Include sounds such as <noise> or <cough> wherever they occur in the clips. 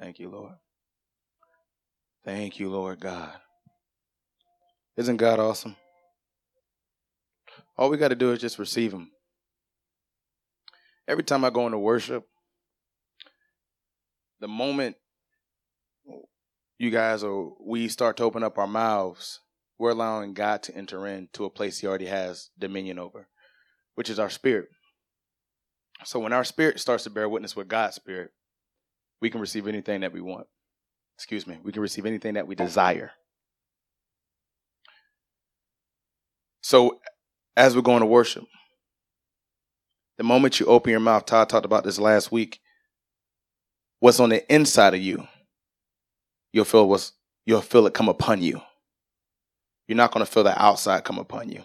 Thank you, Lord. Thank you, Lord God. Isn't God awesome? All we got to do is just receive Him. Every time I go into worship, the moment you guys or we start to open up our mouths, we're allowing God to enter into a place He already has dominion over, which is our spirit. So when our spirit starts to bear witness with God's spirit, we can receive anything that we want. Excuse me, we can receive anything that we desire. So as we're going to worship, the moment you open your mouth, Todd talked about this last week, what's on the inside of you, you'll feel what's you'll feel it come upon you. You're not going to feel the outside come upon you.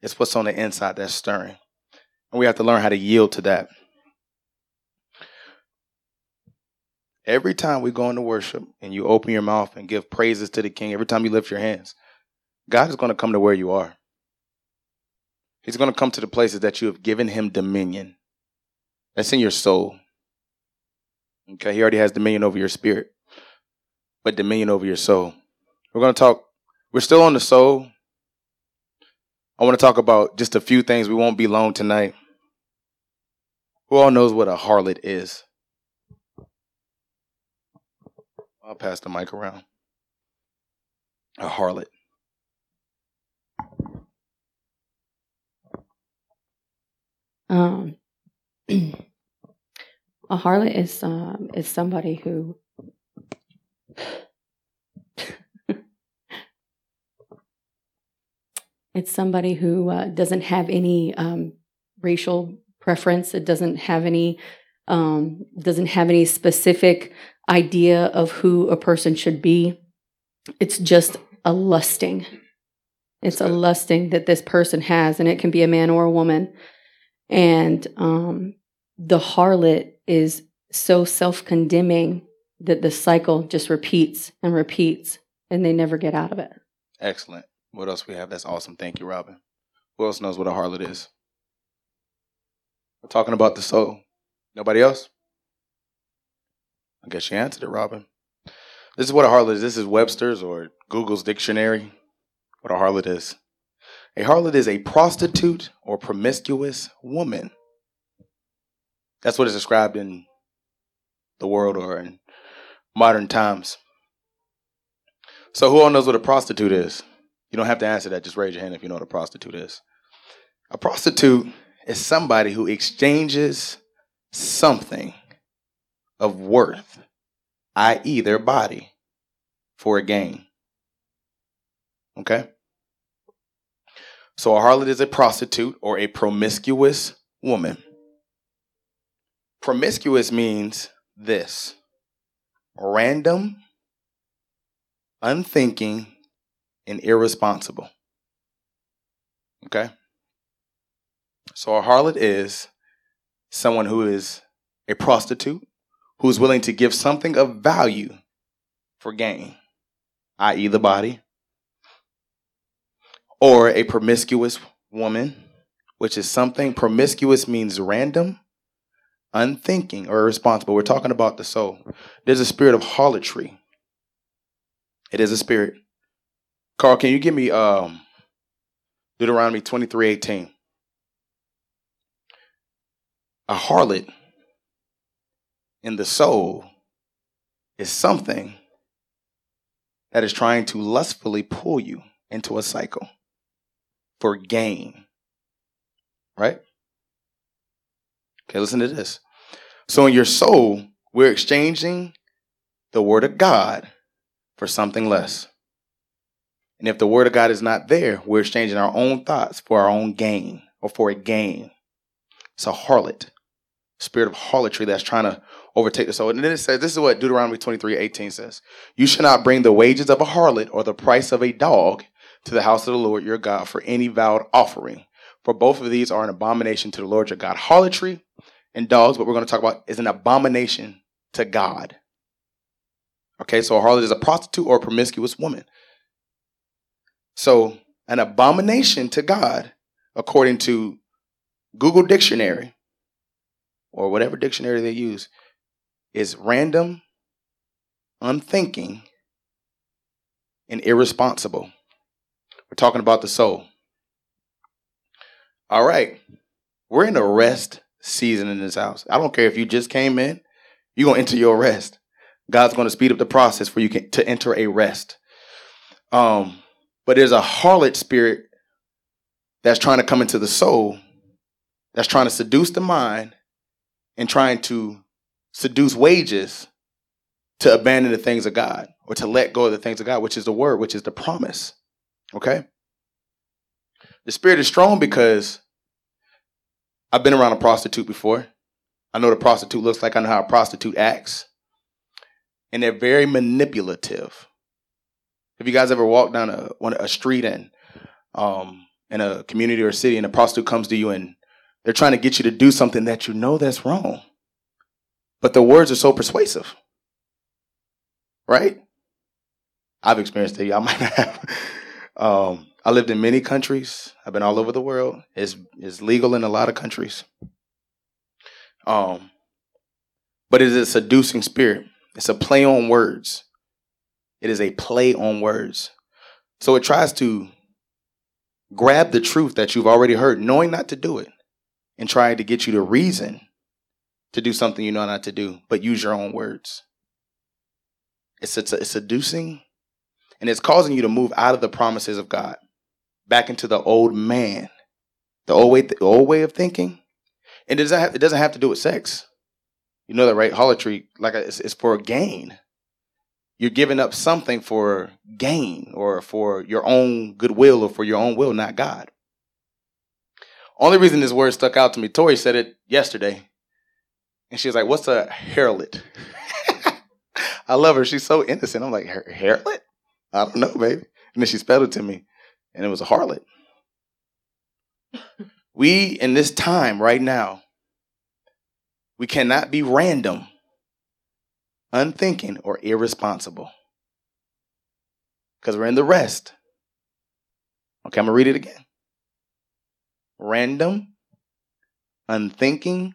It's what's on the inside that's stirring. And we have to learn how to yield to that. Every time we go into worship and you open your mouth and give praises to the King, every time you lift your hands, God is going to come to where you are. He's going to come to the places that you have given him dominion. That's in your soul. Okay, he already has dominion over your spirit, but dominion over your soul. We're going to talk, we're still on the soul. I want to talk about just a few things. We won't be long tonight. Who all knows what a harlot is? I'll pass the mic around. A harlot. Um, a harlot is um, is somebody who it's somebody who uh, doesn't have any um, racial preference. It doesn't have any um, doesn't have any specific idea of who a person should be. It's just a lusting. It's a lusting that this person has, and it can be a man or a woman. And um, the harlot is so self condemning that the cycle just repeats and repeats and they never get out of it. Excellent. What else we have? That's awesome. Thank you, Robin. Who else knows what a harlot is? We're talking about the soul. Nobody else? I guess you answered it, Robin. This is what a harlot is. This is Webster's or Google's dictionary. What a harlot is. A harlot is a prostitute or promiscuous woman. That's what is described in the world or in modern times. So, who all knows what a prostitute is? You don't have to answer that. Just raise your hand if you know what a prostitute is. A prostitute is somebody who exchanges something of worth, i.e., their body, for a gain. Okay? So a harlot is a prostitute or a promiscuous woman. Promiscuous means this random, unthinking, and irresponsible. Okay? So a harlot is someone who is a prostitute who is willing to give something of value for gain, i.e., the body, or a promiscuous woman, which is something promiscuous means random, unthinking, or irresponsible. We're talking about the soul. There's a spirit of harlotry. It is a spirit. Carl, can you give me um, Deuteronomy 23 18? A harlot in the soul is something that is trying to lustfully pull you into a cycle for gain. Right? Okay, listen to this. So, in your soul, we're exchanging the word of God for something less. And if the word of God is not there, we're exchanging our own thoughts for our own gain or for a gain. It's a harlot, spirit of harlotry that's trying to overtake the soul. And then it says, this is what Deuteronomy 23 18 says You shall not bring the wages of a harlot or the price of a dog to the house of the Lord your God for any vowed offering. For both of these are an abomination to the Lord your God. Harlotry and dogs, what we're going to talk about, is an abomination to God. Okay, so a harlot is a prostitute or a promiscuous woman. So, an abomination to God, according to Google Dictionary or whatever dictionary they use, is random, unthinking, and irresponsible. We're talking about the soul. All right. We're in a rest season in this house. I don't care if you just came in, you're going to enter your rest. God's going to speed up the process for you to enter a rest. Um, but there's a harlot spirit that's trying to come into the soul, that's trying to seduce the mind and trying to seduce wages to abandon the things of God or to let go of the things of God, which is the word, which is the promise. Okay? The spirit is strong because I've been around a prostitute before. I know a prostitute looks like. I know how a prostitute acts. And they're very manipulative. Have you guys ever walked down a, a street and um, in a community or city and a prostitute comes to you and they're trying to get you to do something that you know that's wrong? But the words are so persuasive. Right? I've experienced it. Y'all might <laughs> have. Um, I lived in many countries. I've been all over the world. It's, it's legal in a lot of countries. Um, but it is a seducing spirit. It's a play on words. It is a play on words. So it tries to grab the truth that you've already heard, knowing not to do it, and try to get you to reason to do something you know not to do, but use your own words. It's, it's, it's seducing and it's causing you to move out of the promises of God back into the old man, the old way, the old way of thinking. And it doesn't have, it doesn't have to do with sex. You know that, right? Harlotry, like it's, it's for gain. You're giving up something for gain or for your own goodwill or for your own will, not God. Only reason this word stuck out to me, Tori said it yesterday. And she was like, What's a harlot? <laughs> I love her. She's so innocent. I'm like, harlot? I don't know, baby. And then she spelled it to me and it was a harlot. we, in this time right now, we cannot be random, unthinking, or irresponsible. Because we're in the rest. Okay, I'm going to read it again. Random, unthinking,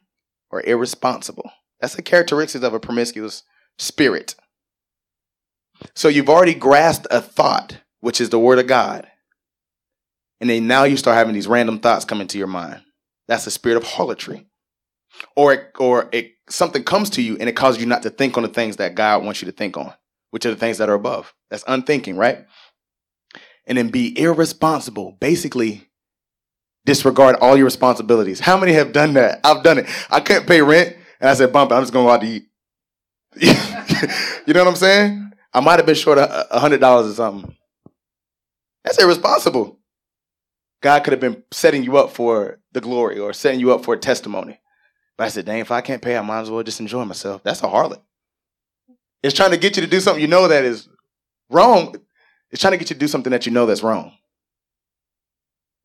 or irresponsible. That's the characteristics of a promiscuous spirit. So you've already grasped a thought, which is the word of God and then now you start having these random thoughts come into your mind. That's the spirit of harlotry. Or it, or it, something comes to you and it causes you not to think on the things that God wants you to think on, which are the things that are above. That's unthinking, right? And then be irresponsible. Basically, disregard all your responsibilities. How many have done that? I've done it. I couldn't pay rent, and I said, "Bump, I'm just going to go out to eat." <laughs> you know what I'm saying? I might have been short a hundred dollars or something. That's irresponsible. God could have been setting you up for the glory or setting you up for a testimony. But I said, dang, if I can't pay, I might as well just enjoy myself. That's a harlot. It's trying to get you to do something you know that is wrong. It's trying to get you to do something that you know that's wrong.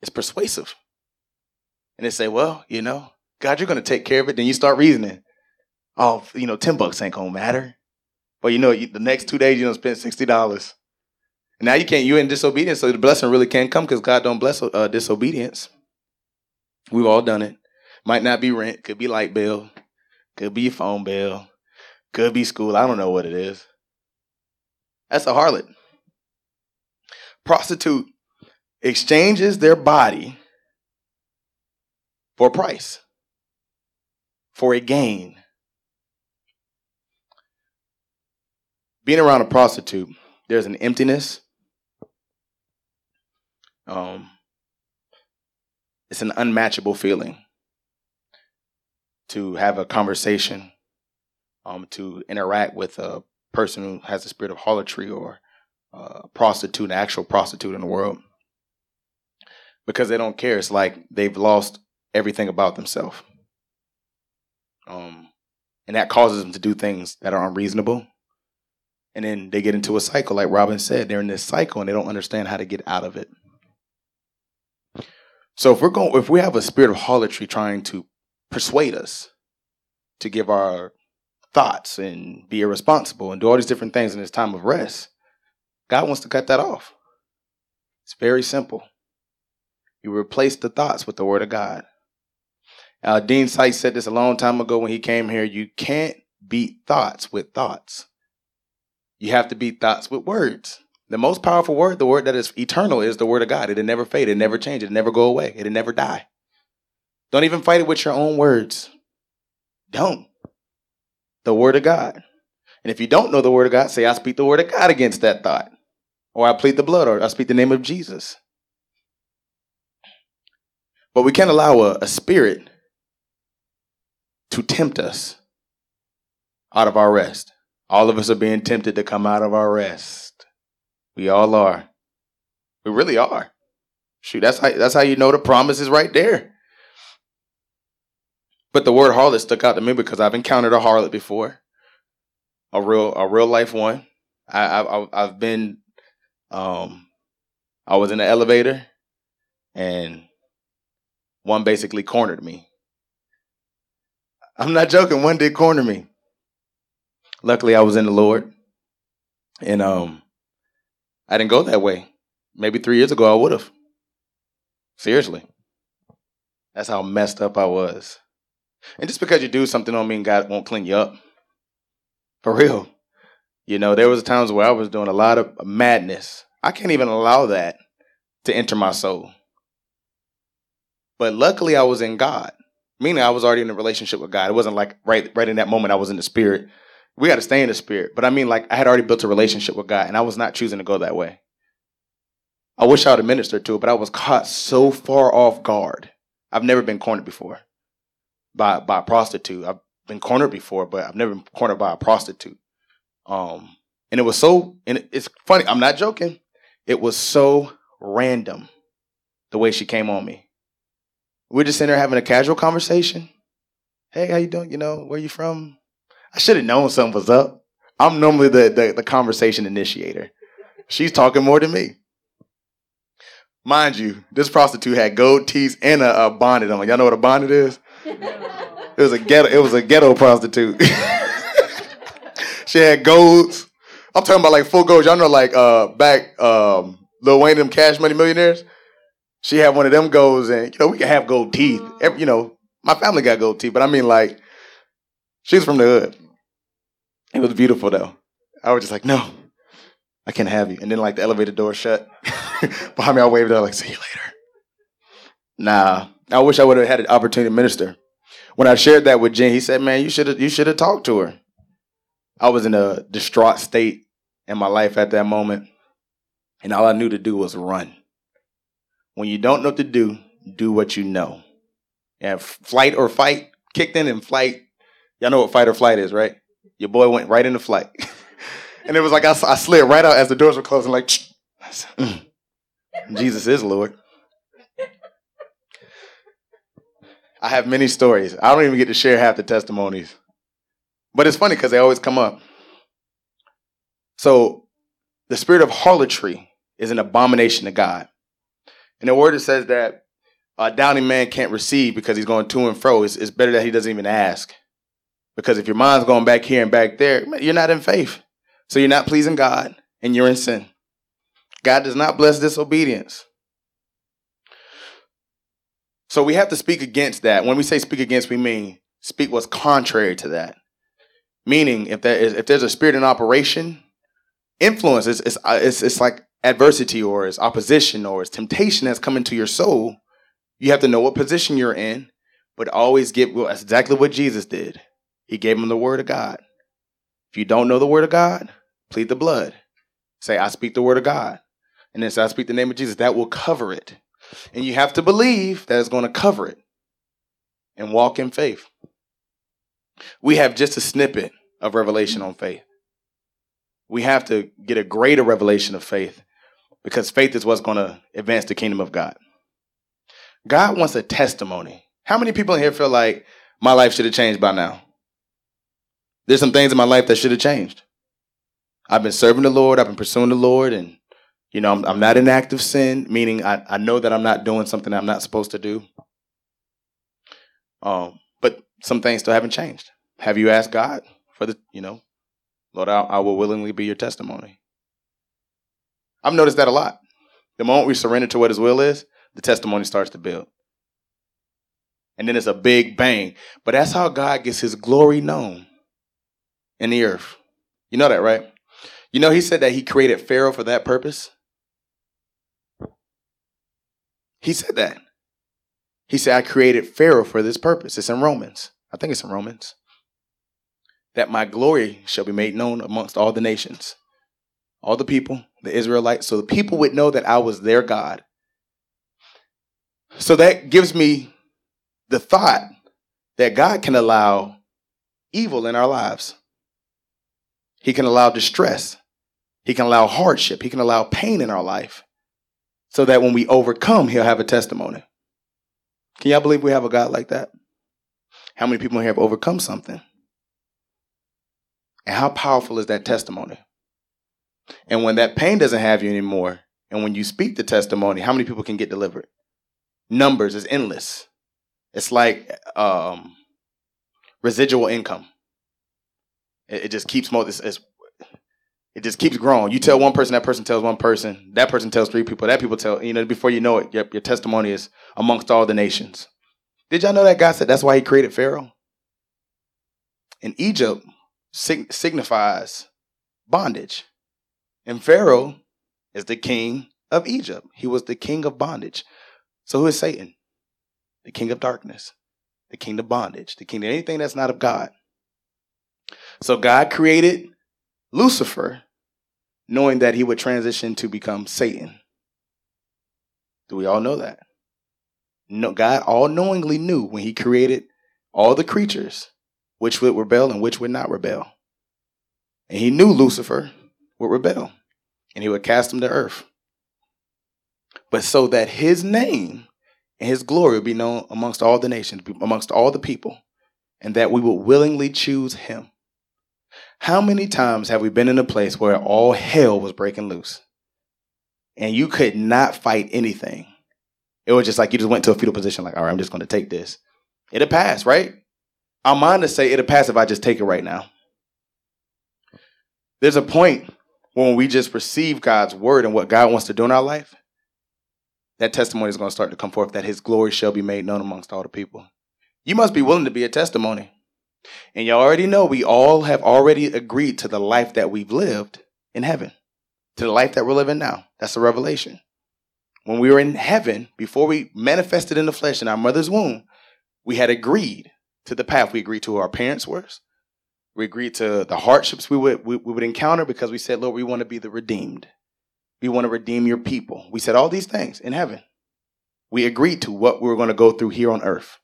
It's persuasive. And they say, well, you know, God, you're going to take care of it. Then you start reasoning. Oh, you know, 10 bucks ain't going to matter. But you know, the next two days, you're going to spend $60. And now you can't, you're in disobedience, so the blessing really can't come because God don't bless uh, disobedience. We've all done it. Might not be rent, could be light bill, could be phone bill, could be school. I don't know what it is. That's a harlot. Prostitute exchanges their body for a price, for a gain. Being around a prostitute, there's an emptiness, um, it's an unmatchable feeling to have a conversation, um, to interact with a person who has the spirit of harlotry or a prostitute, an actual prostitute in the world, because they don't care. It's like they've lost everything about themselves, um, and that causes them to do things that are unreasonable. And then they get into a cycle, like Robin said. They're in this cycle and they don't understand how to get out of it. So if we're going, if we have a spirit of harlotry trying to persuade us to give our thoughts and be irresponsible and do all these different things in this time of rest, God wants to cut that off. It's very simple. You replace the thoughts with the Word of God. Uh, Dean Sice said this a long time ago when he came here. You can't beat thoughts with thoughts. You have to beat thoughts with words. The most powerful word, the word that is eternal, is the word of God. It'll never fade, it'll never change, it'll never go away, it'll never die. Don't even fight it with your own words. Don't. The word of God. And if you don't know the word of God, say, I speak the word of God against that thought. Or I plead the blood, or I speak the name of Jesus. But we can't allow a, a spirit to tempt us out of our rest. All of us are being tempted to come out of our rest. We all are. We really are. Shoot, that's how that's how you know the promise is right there. But the word harlot stuck out to me because I've encountered a harlot before, a real a real life one. I, I I've been, um, I was in the elevator, and one basically cornered me. I'm not joking. One did corner me. Luckily, I was in the Lord, and um, I didn't go that way. Maybe three years ago, I would have. Seriously, that's how messed up I was. And just because you do something don't mean God won't clean you up. For real. You know, there was times where I was doing a lot of madness. I can't even allow that to enter my soul. But luckily I was in God. Meaning I was already in a relationship with God. It wasn't like right right in that moment I was in the spirit. We got to stay in the spirit. But I mean like I had already built a relationship with God and I was not choosing to go that way. I wish I would have ministered to it, but I was caught so far off guard. I've never been cornered before by by a prostitute. I've been cornered before, but I've never been cornered by a prostitute. Um, and it was so, and it's funny. I'm not joking. It was so random the way she came on me. We're just in there having a casual conversation. Hey, how you doing? You know, where you from? I should have known something was up. I'm normally the, the, the conversation initiator. She's talking more than me. Mind you, this prostitute had gold teeth and a, a bonnet on. Y'all know what a bonnet is? <laughs> It was a ghetto. It was a ghetto prostitute. <laughs> she had golds. I'm talking about like full golds. Y'all know like uh back um Lil Wayne them Cash Money Millionaires. She had one of them golds, and you know we can have gold teeth. Every, you know my family got gold teeth, but I mean like she's from the hood. It was beautiful though. I was just like, no, I can't have you. And then like the elevator door shut <laughs> behind me, I waved out like, see you later. Nah, I wish I would have had an opportunity to minister. When I shared that with Jen, he said, "Man, you should have you should have talked to her." I was in a distraught state in my life at that moment, and all I knew to do was run. When you don't know what to do, do what you know. And flight or fight kicked in, and flight. Y'all know what fight or flight is, right? Your boy went right into flight, <laughs> and it was like I, I slid right out as the doors were closing, like. <sniffs> Mm. Jesus is Lord. I have many stories. I don't even get to share half the testimonies. But it's funny because they always come up. So the spirit of harlotry is an abomination to God. And the word it says that a doubting man can't receive because he's going to and fro. It's, it's better that he doesn't even ask. Because if your mind's going back here and back there, you're not in faith. So you're not pleasing God and you're in sin. God does not bless disobedience. So we have to speak against that. When we say speak against, we mean speak what's contrary to that. Meaning, if there is if there's a spirit in operation, influence is it's, it's, it's like adversity or it's opposition or it's temptation that's coming to your soul. You have to know what position you're in, but always get well. That's exactly what Jesus did. He gave him the word of God. If you don't know the word of God, plead the blood. Say, I speak the word of God. And then say, I speak the name of Jesus. That will cover it. And you have to believe that it's going to cover it and walk in faith. We have just a snippet of revelation on faith. We have to get a greater revelation of faith because faith is what's going to advance the kingdom of God. God wants a testimony. How many people in here feel like my life should have changed by now? There's some things in my life that should have changed. I've been serving the Lord, I've been pursuing the Lord, and you know, I'm, I'm not in active sin, meaning I, I know that I'm not doing something I'm not supposed to do. Um, but some things still haven't changed. Have you asked God for the, you know, Lord, I, I will willingly be your testimony. I've noticed that a lot. The moment we surrender to what His will is, the testimony starts to build. And then it's a big bang. But that's how God gets His glory known in the earth. You know that, right? You know, he said that he created Pharaoh for that purpose. He said that. He said, I created Pharaoh for this purpose. It's in Romans. I think it's in Romans. That my glory shall be made known amongst all the nations, all the people, the Israelites, so the people would know that I was their God. So that gives me the thought that God can allow evil in our lives. He can allow distress. He can allow hardship. He can allow pain in our life so that when we overcome, he'll have a testimony. Can y'all believe we have a God like that? How many people here have overcome something? And how powerful is that testimony? And when that pain doesn't have you anymore, and when you speak the testimony, how many people can get delivered? Numbers is endless. It's like um, residual income. It, it just keeps. It's, it's, it just keeps growing. You tell one person, that person tells one person, that person tells three people, that people tell. You know, before you know it, your, your testimony is amongst all the nations. Did y'all know that God said that's why He created Pharaoh? In Egypt, sig- signifies bondage, and Pharaoh is the king of Egypt. He was the king of bondage. So who is Satan? The king of darkness, the king of bondage, the king of anything that's not of God. So God created Lucifer knowing that he would transition to become Satan. Do we all know that? No, God all knowingly knew when he created all the creatures which would rebel and which would not rebel. And he knew Lucifer would rebel and he would cast him to earth. But so that his name and his glory would be known amongst all the nations, amongst all the people, and that we would willingly choose him. How many times have we been in a place where all hell was breaking loose and you could not fight anything? It was just like you just went to a fetal position, like, all right, I'm just going to take this. It'll pass, right? I'm mind to say it'll pass if I just take it right now. There's a point when we just receive God's word and what God wants to do in our life, that testimony is going to start to come forth that his glory shall be made known amongst all the people. You must be willing to be a testimony. And you already know we all have already agreed to the life that we've lived in heaven, to the life that we're living now. That's a revelation. When we were in heaven, before we manifested in the flesh in our mother's womb, we had agreed to the path. We agreed to who our parents were. We agreed to the hardships we would, we, we would encounter because we said, Lord, we want to be the redeemed. We want to redeem your people. We said all these things in heaven. We agreed to what we were going to go through here on earth.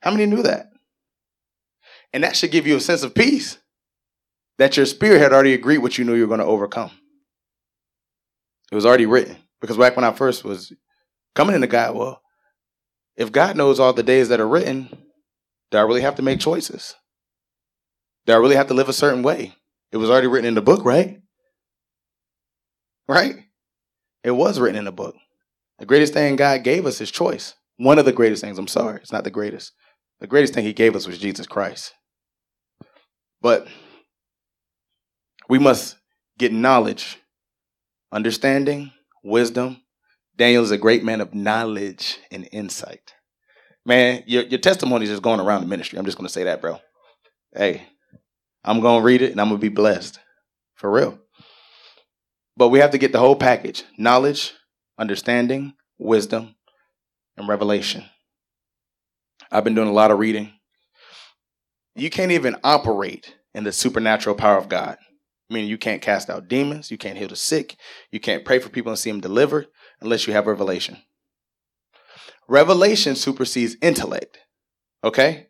How many knew that? And that should give you a sense of peace that your spirit had already agreed what you knew you were going to overcome. It was already written. Because back when I first was coming into God, well, if God knows all the days that are written, do I really have to make choices? Do I really have to live a certain way? It was already written in the book, right? Right? It was written in the book. The greatest thing God gave us is choice. One of the greatest things, I'm sorry, it's not the greatest. The greatest thing He gave us was Jesus Christ. But we must get knowledge, understanding, wisdom. Daniel is a great man of knowledge and insight. Man, your, your testimony is just going around the ministry. I'm just going to say that, bro. Hey, I'm going to read it and I'm going to be blessed. For real. But we have to get the whole package knowledge, understanding, wisdom, and revelation. I've been doing a lot of reading. You can't even operate in the supernatural power of God. Meaning you can't cast out demons, you can't heal the sick, you can't pray for people and see them delivered unless you have revelation. Revelation supersedes intellect. Okay?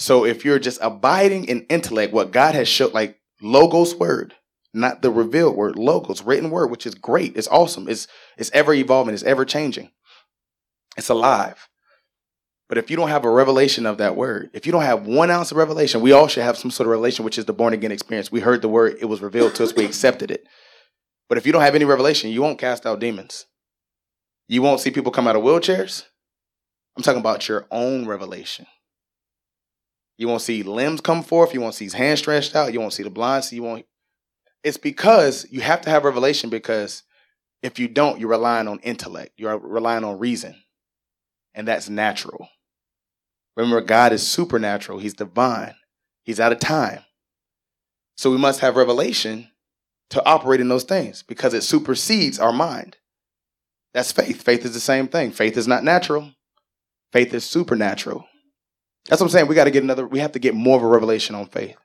So if you're just abiding in intellect, what God has showed, like logos word, not the revealed word, logos, written word, which is great, it's awesome, it's it's ever evolving, it's ever changing, it's alive. But if you don't have a revelation of that word, if you don't have one ounce of revelation, we all should have some sort of revelation, which is the born again experience. We heard the word, it was revealed to us, we accepted it. But if you don't have any revelation, you won't cast out demons. You won't see people come out of wheelchairs. I'm talking about your own revelation. You won't see limbs come forth. You won't see his hands stretched out. You won't see the blind see. You won't. It's because you have to have revelation because if you don't, you're relying on intellect. You're relying on reason. And that's natural. Remember, God is supernatural, He's divine, He's out of time. So we must have revelation to operate in those things because it supersedes our mind. That's faith. Faith is the same thing. Faith is not natural. Faith is supernatural. That's what I'm saying. We got to get another, we have to get more of a revelation on faith.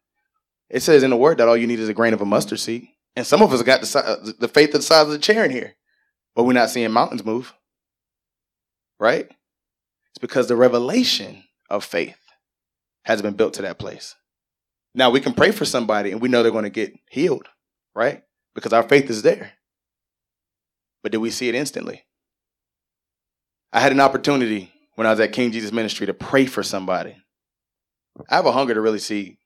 It says in the word that all you need is a grain of a mustard seed. And some of us got the, uh, the faith of the size of the chair in here, but we're not seeing mountains move. Right? It's because the revelation of faith has been built to that place. Now we can pray for somebody and we know they're going to get healed, right? Because our faith is there. But did we see it instantly? I had an opportunity when I was at King Jesus Ministry to pray for somebody. I have a hunger to really see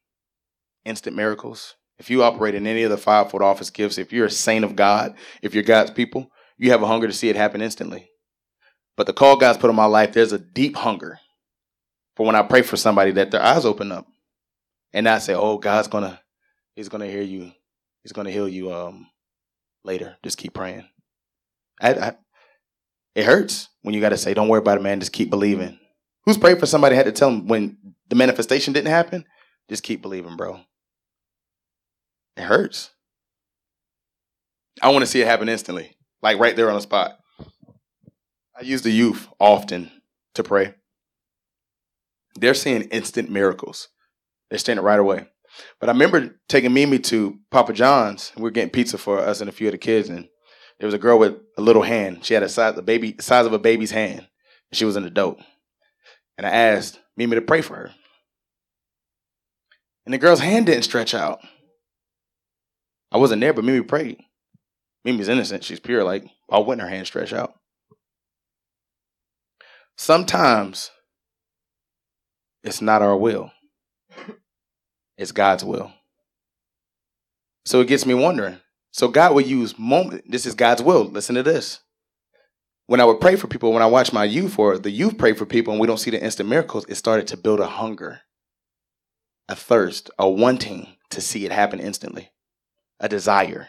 instant miracles. If you operate in any of the fivefold office gifts, if you're a saint of God, if you're God's people, you have a hunger to see it happen instantly. But the call God's put on my life, there's a deep hunger for when I pray for somebody that their eyes open up and I say, "Oh, God's gonna, He's gonna hear you, He's gonna heal you." Um, later, just keep praying. I, I, it hurts when you got to say, "Don't worry about it, man. Just keep believing." Who's prayed for somebody had to tell them when the manifestation didn't happen? Just keep believing, bro. It hurts. I want to see it happen instantly, like right there on the spot. I use the youth often to pray. They're seeing instant miracles. They're seeing it right away. But I remember taking Mimi to Papa John's, were getting pizza for us and a few of the kids, and there was a girl with a little hand. She had a size, a baby, size of a baby's hand. She was an adult. And I asked Mimi to pray for her. And the girl's hand didn't stretch out. I wasn't there, but Mimi prayed. Mimi's innocent. She's pure. Like, why wouldn't her hand stretch out? Sometimes it's not our will, it's God's will. So it gets me wondering. So God will use moment. This is God's will. Listen to this. When I would pray for people, when I watch my youth or the youth pray for people and we don't see the instant miracles, it started to build a hunger, a thirst, a wanting to see it happen instantly, a desire.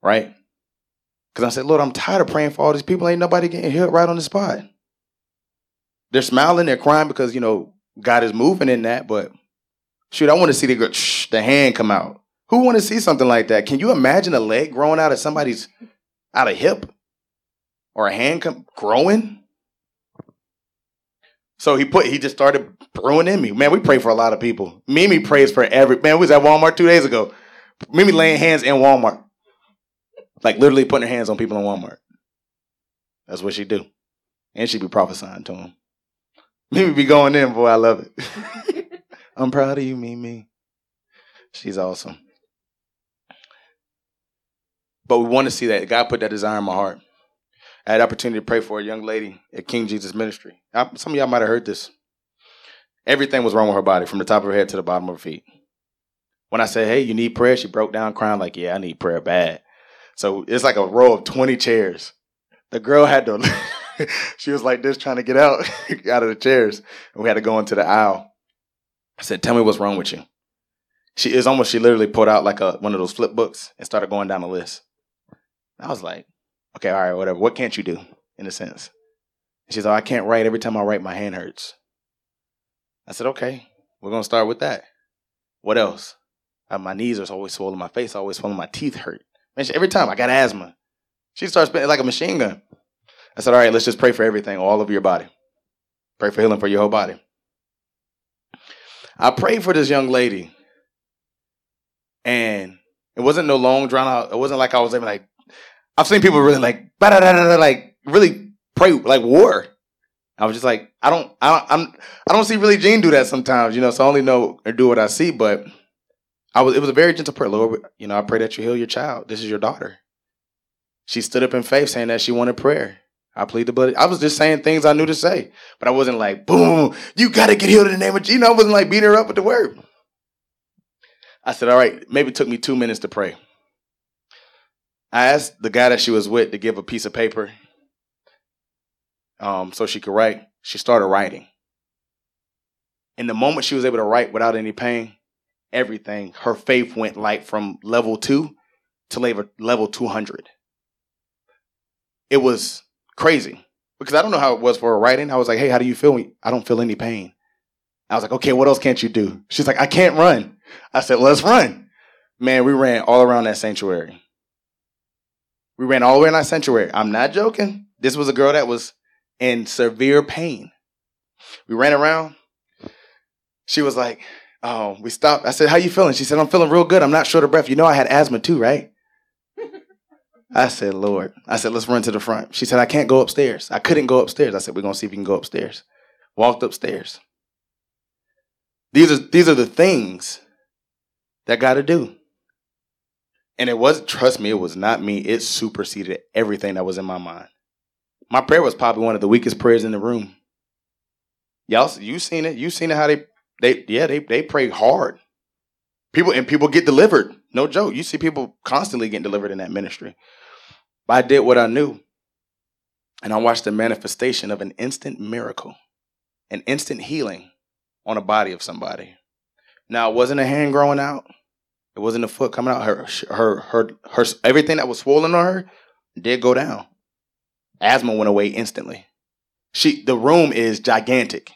Right? Because I said, Lord, I'm tired of praying for all these people. Ain't nobody getting healed right on the spot. They're smiling, they're crying because, you know, God is moving in that, but shoot, I want to see the, the hand come out. Who want to see something like that? Can you imagine a leg growing out of somebody's out of hip or a hand come, growing? So he put he just started brewing in me. Man, we pray for a lot of people. Mimi prays for every man. We was at Walmart two days ago. Mimi laying hands in Walmart, like literally putting her hands on people in Walmart. That's what she do, and she be prophesying to them. Mimi be going in, boy. I love it. <laughs> I'm proud of you, Mimi. She's awesome. But we want to see that. God put that desire in my heart. I had opportunity to pray for a young lady at King Jesus Ministry. some of y'all might have heard this. Everything was wrong with her body, from the top of her head to the bottom of her feet. When I said, "Hey, you need prayer," she broke down crying like, "Yeah, I need prayer bad." So it's like a row of twenty chairs. The girl had to. <laughs> she was like this, trying to get out <laughs> out of the chairs, and we had to go into the aisle. I said, "Tell me what's wrong with you." She is almost. She literally pulled out like a one of those flip books and started going down the list. I was like, okay, all right, whatever. What can't you do, in a sense? She's like, I can't write. Every time I write, my hand hurts. I said, okay, we're going to start with that. What else? Uh, my knees are always swollen. My face always swollen. My teeth hurt. Man, she, every time I got asthma. She starts spinning like a machine gun. I said, all right, let's just pray for everything, all over your body. Pray for healing for your whole body. I prayed for this young lady. And it wasn't no long drawn out. It wasn't like I was even like I've seen people really like, like really pray like war. I was just like, I don't, I don't, I'm, I don't see really Gene do that sometimes, you know. So I only know or do what I see. But I was, it was a very gentle prayer, Lord. You know, I pray that you heal your child. This is your daughter. She stood up in faith, saying that she wanted prayer. I plead the blood. I was just saying things I knew to say, but I wasn't like, boom, you got to get healed in the name of Jesus. I wasn't like beating her up with the word. I said, all right, maybe it took me two minutes to pray. I asked the guy that she was with to give a piece of paper um, so she could write. She started writing. In the moment she was able to write without any pain, everything, her faith went like from level two to level, level 200. It was crazy because I don't know how it was for her writing. I was like, hey, how do you feel? I don't feel any pain. I was like, okay, what else can't you do? She's like, I can't run. I said, let's run. Man, we ran all around that sanctuary. We ran all the way in our sanctuary. I'm not joking. This was a girl that was in severe pain. We ran around. She was like, oh, we stopped. I said, how you feeling? She said, I'm feeling real good. I'm not short of breath. You know I had asthma too, right? <laughs> I said, Lord. I said, let's run to the front. She said, I can't go upstairs. I couldn't go upstairs. I said, we're going to see if you can go upstairs. Walked upstairs. These are, these are the things that got to do. And it was, trust me, it was not me. It superseded everything that was in my mind. My prayer was probably one of the weakest prayers in the room. Y'all, you seen it. You seen it how they, they, yeah, they, they pray hard. People and people get delivered. No joke. You see people constantly getting delivered in that ministry. But I did what I knew. And I watched the manifestation of an instant miracle, an instant healing on a body of somebody. Now, it wasn't a hand growing out. It wasn't a foot coming out. Her, her, her, her, everything that was swollen on her did go down. Asthma went away instantly. She, the room is gigantic.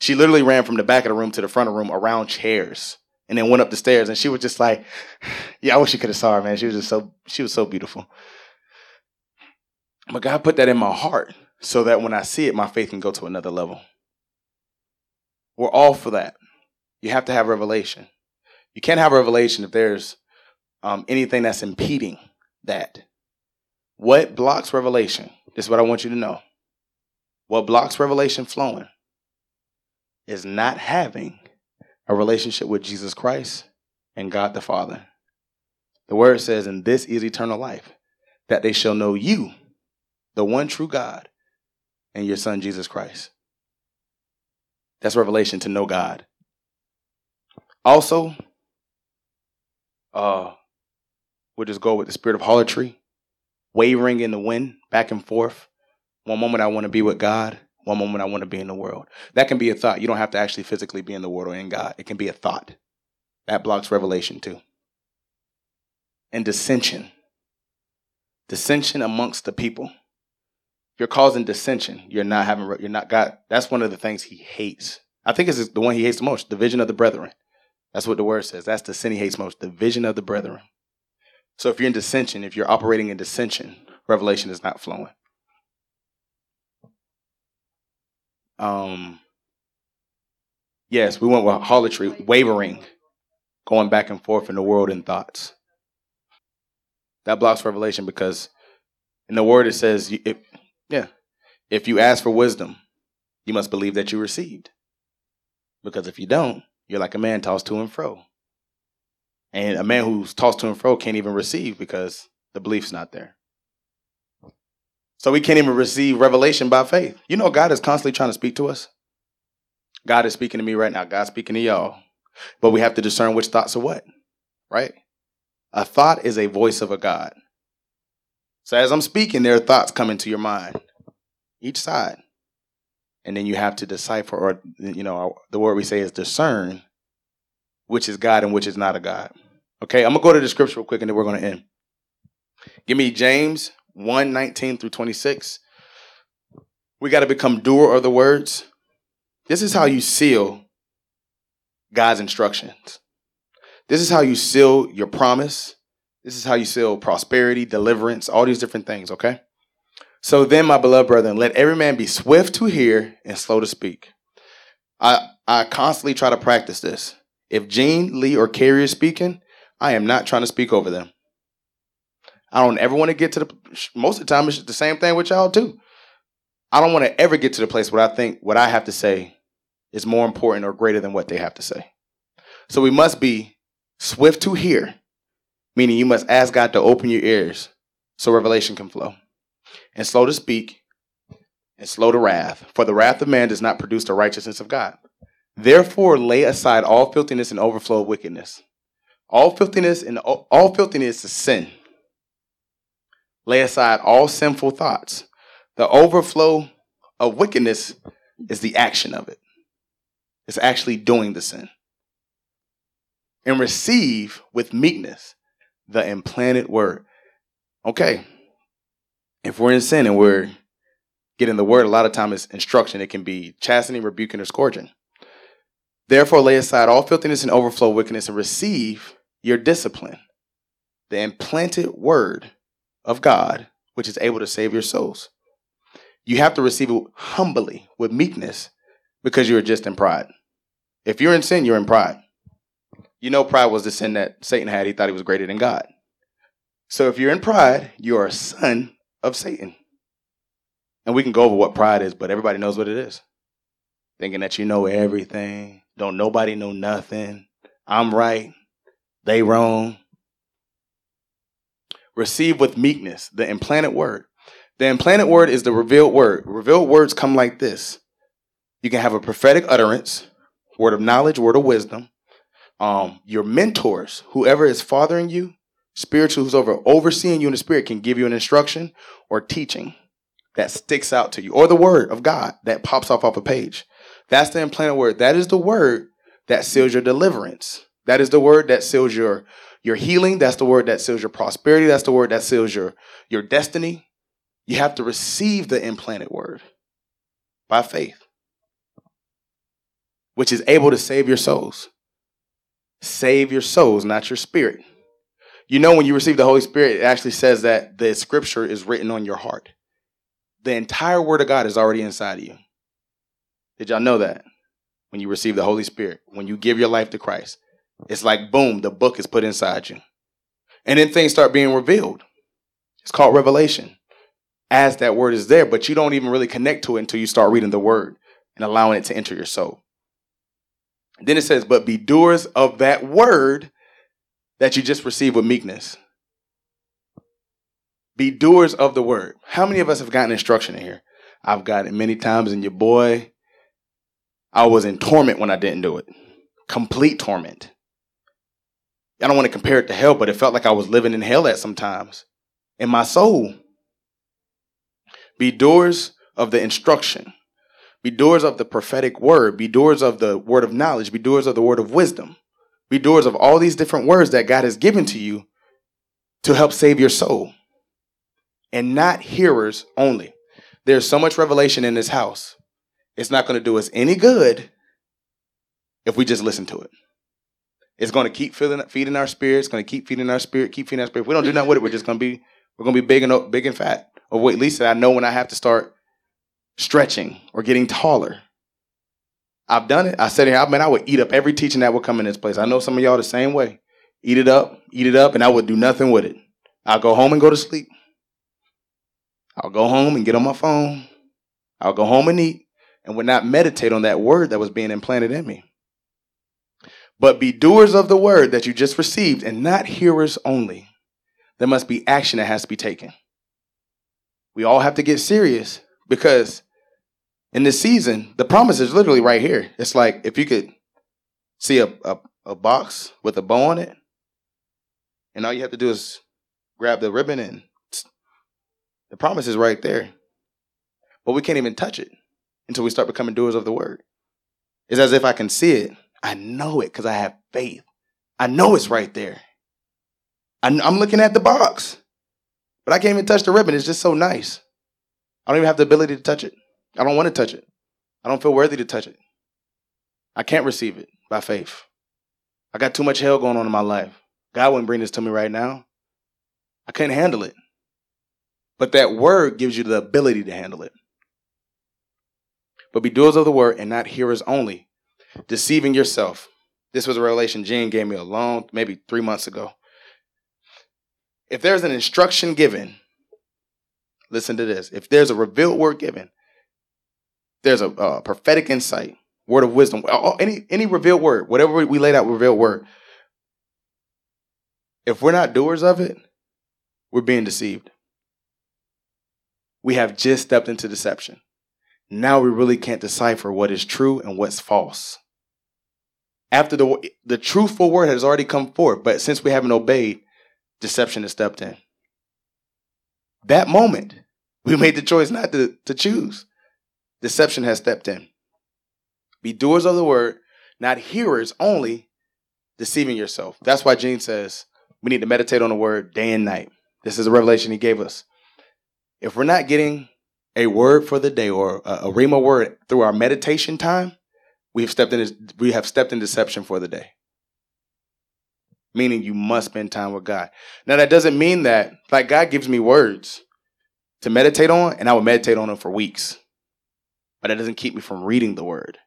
She literally ran from the back of the room to the front of the room around chairs and then went up the stairs. And she was just like, <sighs> yeah, I wish you could have saw her, man. She was just so, she was so beautiful. But God put that in my heart so that when I see it, my faith can go to another level. We're all for that. You have to have revelation. You can't have revelation if there's um, anything that's impeding that. What blocks revelation? This is what I want you to know. What blocks revelation flowing is not having a relationship with Jesus Christ and God the Father. The word says, and this is eternal life, that they shall know you, the one true God, and your Son, Jesus Christ. That's revelation to know God. Also, uh, we'll just go with the spirit of harlotry, wavering in the wind, back and forth. One moment I want to be with God, one moment I want to be in the world. That can be a thought. You don't have to actually physically be in the world or in God. It can be a thought. That blocks revelation too. And dissension. Dissension amongst the people. If you're causing dissension, you're not having you're not God. That's one of the things he hates. I think it's the one he hates the most, division of the brethren. That's what the word says. That's the sin he hates most, division of the brethren. So if you're in dissension, if you're operating in dissension, revelation is not flowing. Um, yes, we went with harlotry, wavering, going back and forth in the world in thoughts. That blocks revelation because in the word it says, if, yeah, if you ask for wisdom, you must believe that you received. Because if you don't, you're like a man tossed to and fro. And a man who's tossed to and fro can't even receive because the belief's not there. So we can't even receive revelation by faith. You know, God is constantly trying to speak to us. God is speaking to me right now. God's speaking to y'all. But we have to discern which thoughts are what, right? A thought is a voice of a God. So as I'm speaking, there are thoughts coming to your mind, each side. And then you have to decipher, or, you know, the word we say is discern which is God and which is not a God. Okay, I'm to go to the scripture real quick and then we're to end. Give me James 1 19 through 26. We got to become doer of the words. This is how you seal God's instructions. This is how you seal your promise. This is how you seal prosperity, deliverance, all these different things, okay? So then, my beloved brethren, let every man be swift to hear and slow to speak. I, I constantly try to practice this. If Gene, Lee, or Carrie is speaking, I am not trying to speak over them. I don't ever want to get to the most of the time it's the same thing with y'all too. I don't want to ever get to the place where I think what I have to say is more important or greater than what they have to say. So we must be swift to hear, meaning you must ask God to open your ears so revelation can flow, and slow to speak, and slow to wrath. For the wrath of man does not produce the righteousness of God. Therefore, lay aside all filthiness and overflow of wickedness. All filthiness and all filthiness is sin. Lay aside all sinful thoughts. The overflow of wickedness is the action of it. It's actually doing the sin. And receive with meekness the implanted word. Okay. If we're in sin and we're mm-hmm. getting the word, a lot of time it's instruction. It can be chastening, rebuking, or scourging. Therefore, lay aside all filthiness and overflow wickedness and receive your discipline, the implanted word of God, which is able to save your souls. You have to receive it humbly with meekness because you are just in pride. If you're in sin, you're in pride. You know, pride was the sin that Satan had. He thought he was greater than God. So if you're in pride, you're a son of Satan. And we can go over what pride is, but everybody knows what it is. Thinking that you know everything, don't nobody know nothing. I'm right, they wrong. Receive with meekness the implanted word. The implanted word is the revealed word. Revealed words come like this. You can have a prophetic utterance, word of knowledge, word of wisdom. Um, your mentors, whoever is fathering you, spiritual who's over overseeing you in the spirit, can give you an instruction or teaching that sticks out to you, or the word of God that pops off off a page. That's the implanted word. That is the word that seals your deliverance. That is the word that seals your your healing. That's the word that seals your prosperity. That's the word that seals your your destiny. You have to receive the implanted word by faith, which is able to save your souls. Save your souls, not your spirit. You know, when you receive the Holy Spirit, it actually says that the scripture is written on your heart. The entire word of God is already inside of you. Did y'all know that? When you receive the Holy Spirit, when you give your life to Christ, it's like boom, the book is put inside you. And then things start being revealed. It's called revelation. As that word is there, but you don't even really connect to it until you start reading the word and allowing it to enter your soul. Then it says, But be doers of that word that you just receive with meekness. Be doers of the word. How many of us have gotten instruction in here? I've gotten it many times, and your boy, I was in torment when I didn't do it. Complete torment. I don't want to compare it to hell, but it felt like I was living in hell at sometimes in my soul. Be doers of the instruction. Be doers of the prophetic word. Be doers of the word of knowledge. Be doers of the word of wisdom. Be doers of all these different words that God has given to you to help save your soul. And not hearers only. There's so much revelation in this house. It's not going to do us any good if we just listen to it. It's going to keep filling, feeding our spirit. It's going to keep feeding our spirit, keep feeding our spirit. If we don't do nothing with it, we're just going to be, we're going to be big and big and fat. Or at least I know when I have to start stretching or getting taller. I've done it. I said I mean, I would eat up every teaching that would come in this place. I know some of y'all the same way. Eat it up, eat it up, and I would do nothing with it. I'll go home and go to sleep. I'll go home and get on my phone. I'll go home and eat and would not meditate on that word that was being implanted in me. But be doers of the word that you just received and not hearers only. There must be action that has to be taken. We all have to get serious because in this season, the promise is literally right here. It's like if you could see a, a, a box with a bow on it, and all you have to do is grab the ribbon and the promise is right there. But we can't even touch it until we start becoming doers of the word. It's as if I can see it. I know it because I have faith. I know it's right there. I'm looking at the box, but I can't even touch the ribbon. It's just so nice. I don't even have the ability to touch it. I don't want to touch it. I don't feel worthy to touch it. I can't receive it by faith. I got too much hell going on in my life. God wouldn't bring this to me right now. I couldn't handle it. But that word gives you the ability to handle it. But be doers of the word and not hearers only, deceiving yourself. This was a revelation Gene gave me a long, maybe three months ago. If there's an instruction given, listen to this. If there's a revealed word given, there's a, a prophetic insight, word of wisdom, any any revealed word, whatever we laid out, revealed word. If we're not doers of it, we're being deceived. We have just stepped into deception. Now we really can't decipher what is true and what's false. After the the truthful word has already come forth, but since we haven't obeyed, deception has stepped in. That moment, <laughs> we made the choice not to, to choose. Deception has stepped in. Be doers of the word, not hearers only, deceiving yourself. That's why Gene says we need to meditate on the word day and night. This is a revelation he gave us. If we're not getting a word for the day or a, a Rhema word through our meditation time, we have stepped in we have stepped in deception for the day. Meaning you must spend time with God. Now that doesn't mean that like God gives me words to meditate on, and I will meditate on them for weeks. But that doesn't keep me from reading the word.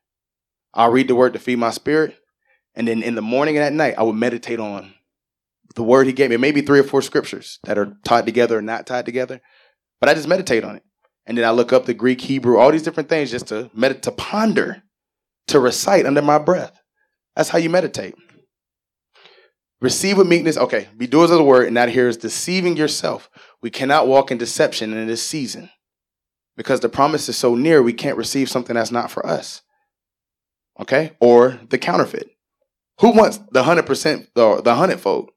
I'll read the word to feed my spirit, and then in the morning and at night, I will meditate on the word he gave me. Maybe three or four scriptures that are tied together or not tied together. But I just meditate on it. And then I look up the Greek, Hebrew, all these different things just to meditate, to ponder, to recite under my breath. That's how you meditate. Receive with meekness. Okay, be doers of the word, and not here is deceiving yourself. We cannot walk in deception in this season because the promise is so near, we can't receive something that's not for us. Okay? Or the counterfeit. Who wants the 100%, the, the 100 fold?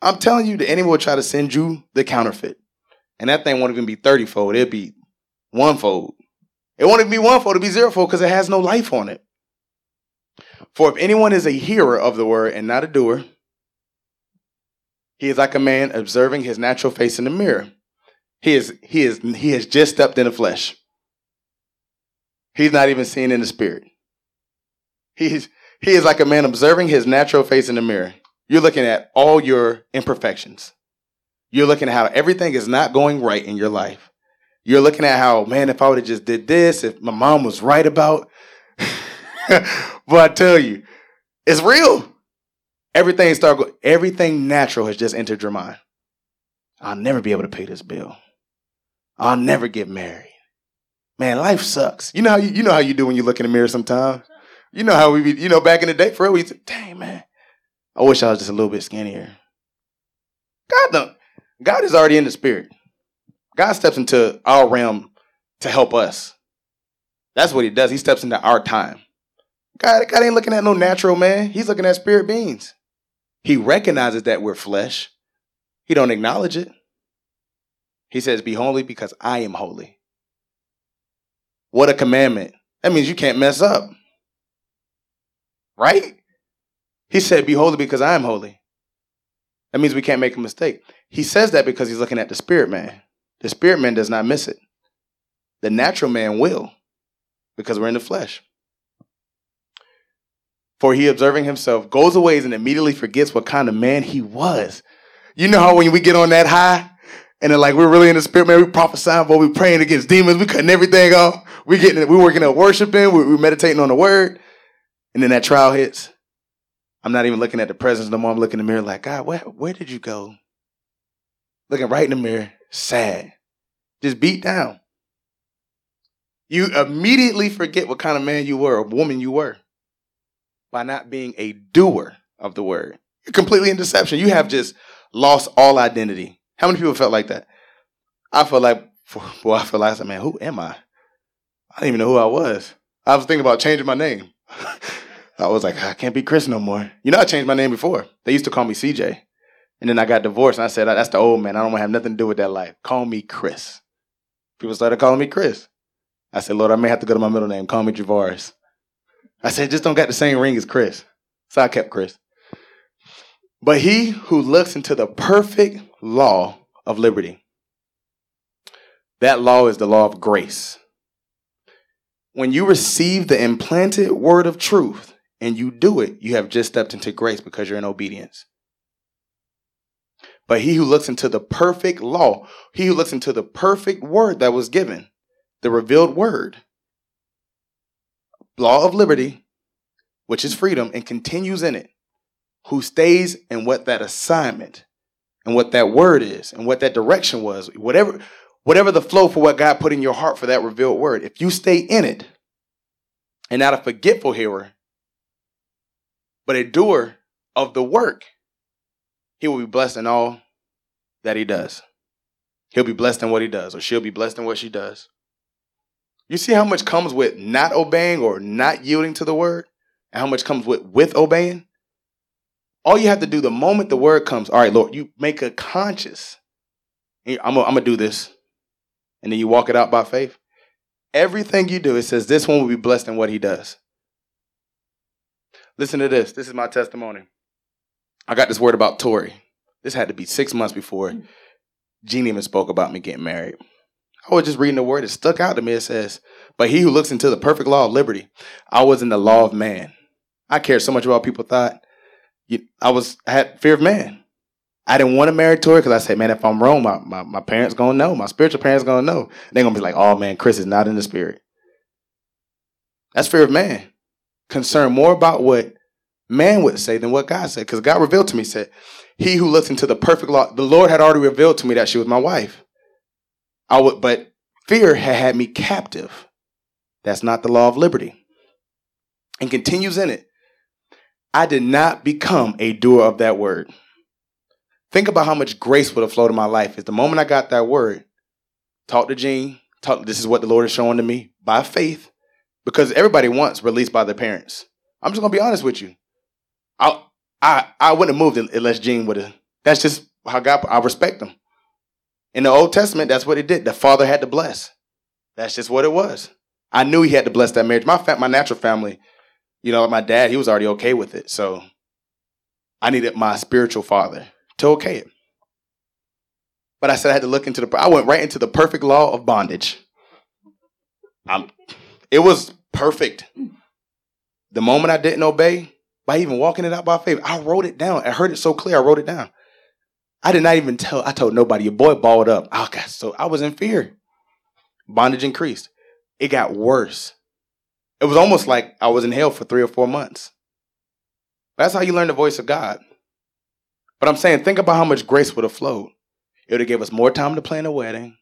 I'm telling you, the enemy will try to send you the counterfeit. And that thing won't even be 30 fold, it'll be one fold. It won't even be one fold, it'll be zero fold because it has no life on it. For if anyone is a hearer of the word and not a doer, he is like a man observing his natural face in the mirror. He is he is he has just stepped in the flesh. He's not even seen in the spirit. He's he is like a man observing his natural face in the mirror. You're looking at all your imperfections. You're looking at how everything is not going right in your life. You're looking at how, man, if I would have just did this, if my mom was right about, <laughs> but I tell you, it's real. Everything start everything natural has just entered your mind. I'll never be able to pay this bill. I'll never get married. Man, life sucks. You know how you, you know how you do when you look in the mirror sometimes. You know how we be, you know, back in the day, for real, we said, dang man, I wish I was just a little bit skinnier. God don't God is already in the spirit. God steps into our realm to help us. That's what he does. He steps into our time. God, God ain't looking at no natural man. He's looking at spirit beings. He recognizes that we're flesh. He don't acknowledge it. He says, Be holy because I am holy. What a commandment. That means you can't mess up. Right? He said, Be holy because I am holy. That means we can't make a mistake. He says that because he's looking at the spirit man. The spirit man does not miss it. The natural man will because we're in the flesh. For he, observing himself, goes away and immediately forgets what kind of man he was. You know how when we get on that high and then like we're really in the spirit, man, we prophesying, but we praying against demons, we cutting everything off. We getting we working at worshiping, we, we meditating on the word, and then that trial hits. I'm not even looking at the presence no more. I'm looking in the mirror like, God, where where did you go? Looking right in the mirror, sad, just beat down. You immediately forget what kind of man you were, or woman you were, by not being a doer of the word. You're completely in deception. You have just lost all identity. How many people felt like that? I felt like, <laughs> boy, I felt like I said, man, who am I? I didn't even know who I was. I was thinking about changing my name. <laughs> I was like, I can't be Chris no more. You know, I changed my name before. They used to call me CJ. And then I got divorced and I said, that's the old man. I don't want to have nothing to do with that life. Call me Chris. People started calling me Chris. I said, Lord, I may have to go to my middle name. Call me Javaris. I said, just don't got the same ring as Chris. So I kept Chris. But he who looks into the perfect law of liberty, that law is the law of grace. When you receive the implanted word of truth and you do it, you have just stepped into grace because you're in obedience. But he who looks into the perfect law, he who looks into the perfect word that was given, the revealed word, law of liberty, which is freedom, and continues in it, who stays in what that assignment and what that word is and what that direction was, whatever whatever the flow for what God put in your heart for that revealed word, if you stay in it and not a forgetful hearer, but a doer of the work, he will be blessed in all that he does. He'll be blessed in what he does, or she'll be blessed in what she does. You see how much comes with not obeying or not yielding to the word, and how much comes with with obeying? All you have to do the moment the word comes, all right, Lord, you make a conscious. I'm going to do this. And then you walk it out by faith. Everything you do, it says this one will be blessed in what he does. Listen to this. This is my testimony. I got this word about Tori. This had to be six months before mm. Jeannie even spoke about me getting married. I was just reading the word. It stuck out to me. It says, "But he who looks into the perfect law of liberty, I was in the law of man. I cared so much about what people thought. I was I had fear of man. I didn't want to marry Tori because I said, man, if I'm wrong, my, my, my parents gonna know. My spiritual parents gonna know. They're gonna be like, oh man, Chris is not in the spirit. That's fear of man. Concern more about what man would say than what God said. Because God revealed to me, said, He who looks into the perfect law, the Lord had already revealed to me that she was my wife. I would, but fear had had me captive. That's not the law of liberty. And continues in it. I did not become a doer of that word. Think about how much grace would have flowed in my life if the moment I got that word, talk to Gene, talk, this is what the Lord is showing to me by faith, because everybody wants released by their parents. I'm just gonna be honest with you. I I I wouldn't have moved unless Gene would have. That's just how God. I respect him. In the Old Testament, that's what it did. The father had to bless. That's just what it was. I knew he had to bless that marriage. My fa- my natural family you know, my dad, he was already okay with it. So I needed my spiritual father to okay it. But I said I had to look into the, I went right into the perfect law of bondage. I'm, it was perfect. The moment I didn't obey, by even walking it out by faith, I wrote it down. I heard it so clear, I wrote it down. I did not even tell, I told nobody. Your boy balled up. Oh, God, so I was in fear. Bondage increased. It got worse. It was almost like I was in hell for three or four months. That's how you learn the voice of God. But I'm saying, think about how much grace would have flowed. It would have gave us more time to plan a wedding,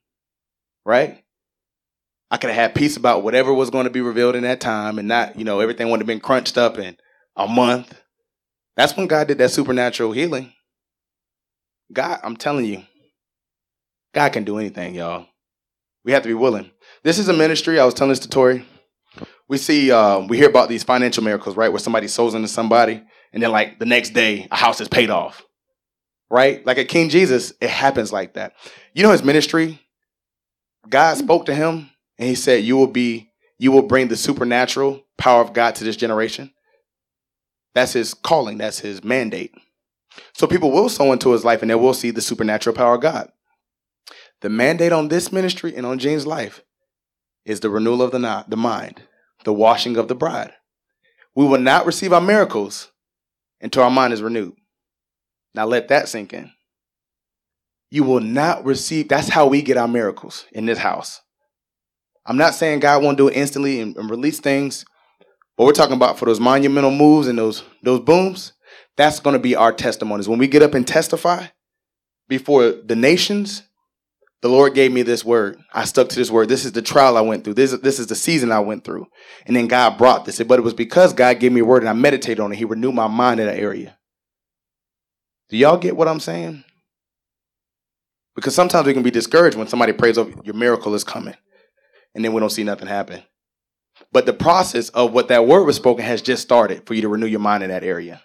right? I could have had peace about whatever was going to be revealed in that time and not, you know, everything would have been crunched up in a month. That's when God did that supernatural healing. God, I'm telling you, God can do anything, y'all. We have to be willing. This is a ministry. I was telling this to Tori we see uh, we hear about these financial miracles, right? Where somebody sows into somebody, and then like the next day, a house is paid off, right? Like at King Jesus, it happens like that. You know his ministry. God spoke to him, and he said, "You will be, you will bring the supernatural power of God to this generation." That's his calling. That's his mandate. So people will sow into his life, and they will see the supernatural power of God. The mandate on this ministry and on James' life is the renewal of the, the mind the washing of the bride. We will not receive our miracles until our mind is renewed. Now let that sink in. You will not receive, that's how we get our miracles in this house. I'm not saying God won't do it instantly and, and release things, but we're talking about for those monumental moves and those those booms, that's going to be our testimonies. When we get up and testify before the nations, the Lord gave me this word. I stuck to this word. This is the trial I went through. This, this is the season I went through. And then God brought this. But it was because God gave me a word and I meditated on it. He renewed my mind in that area. Do y'all get what I'm saying? Because sometimes we can be discouraged when somebody prays over your miracle is coming. And then we don't see nothing happen. But the process of what that word was spoken has just started for you to renew your mind in that area.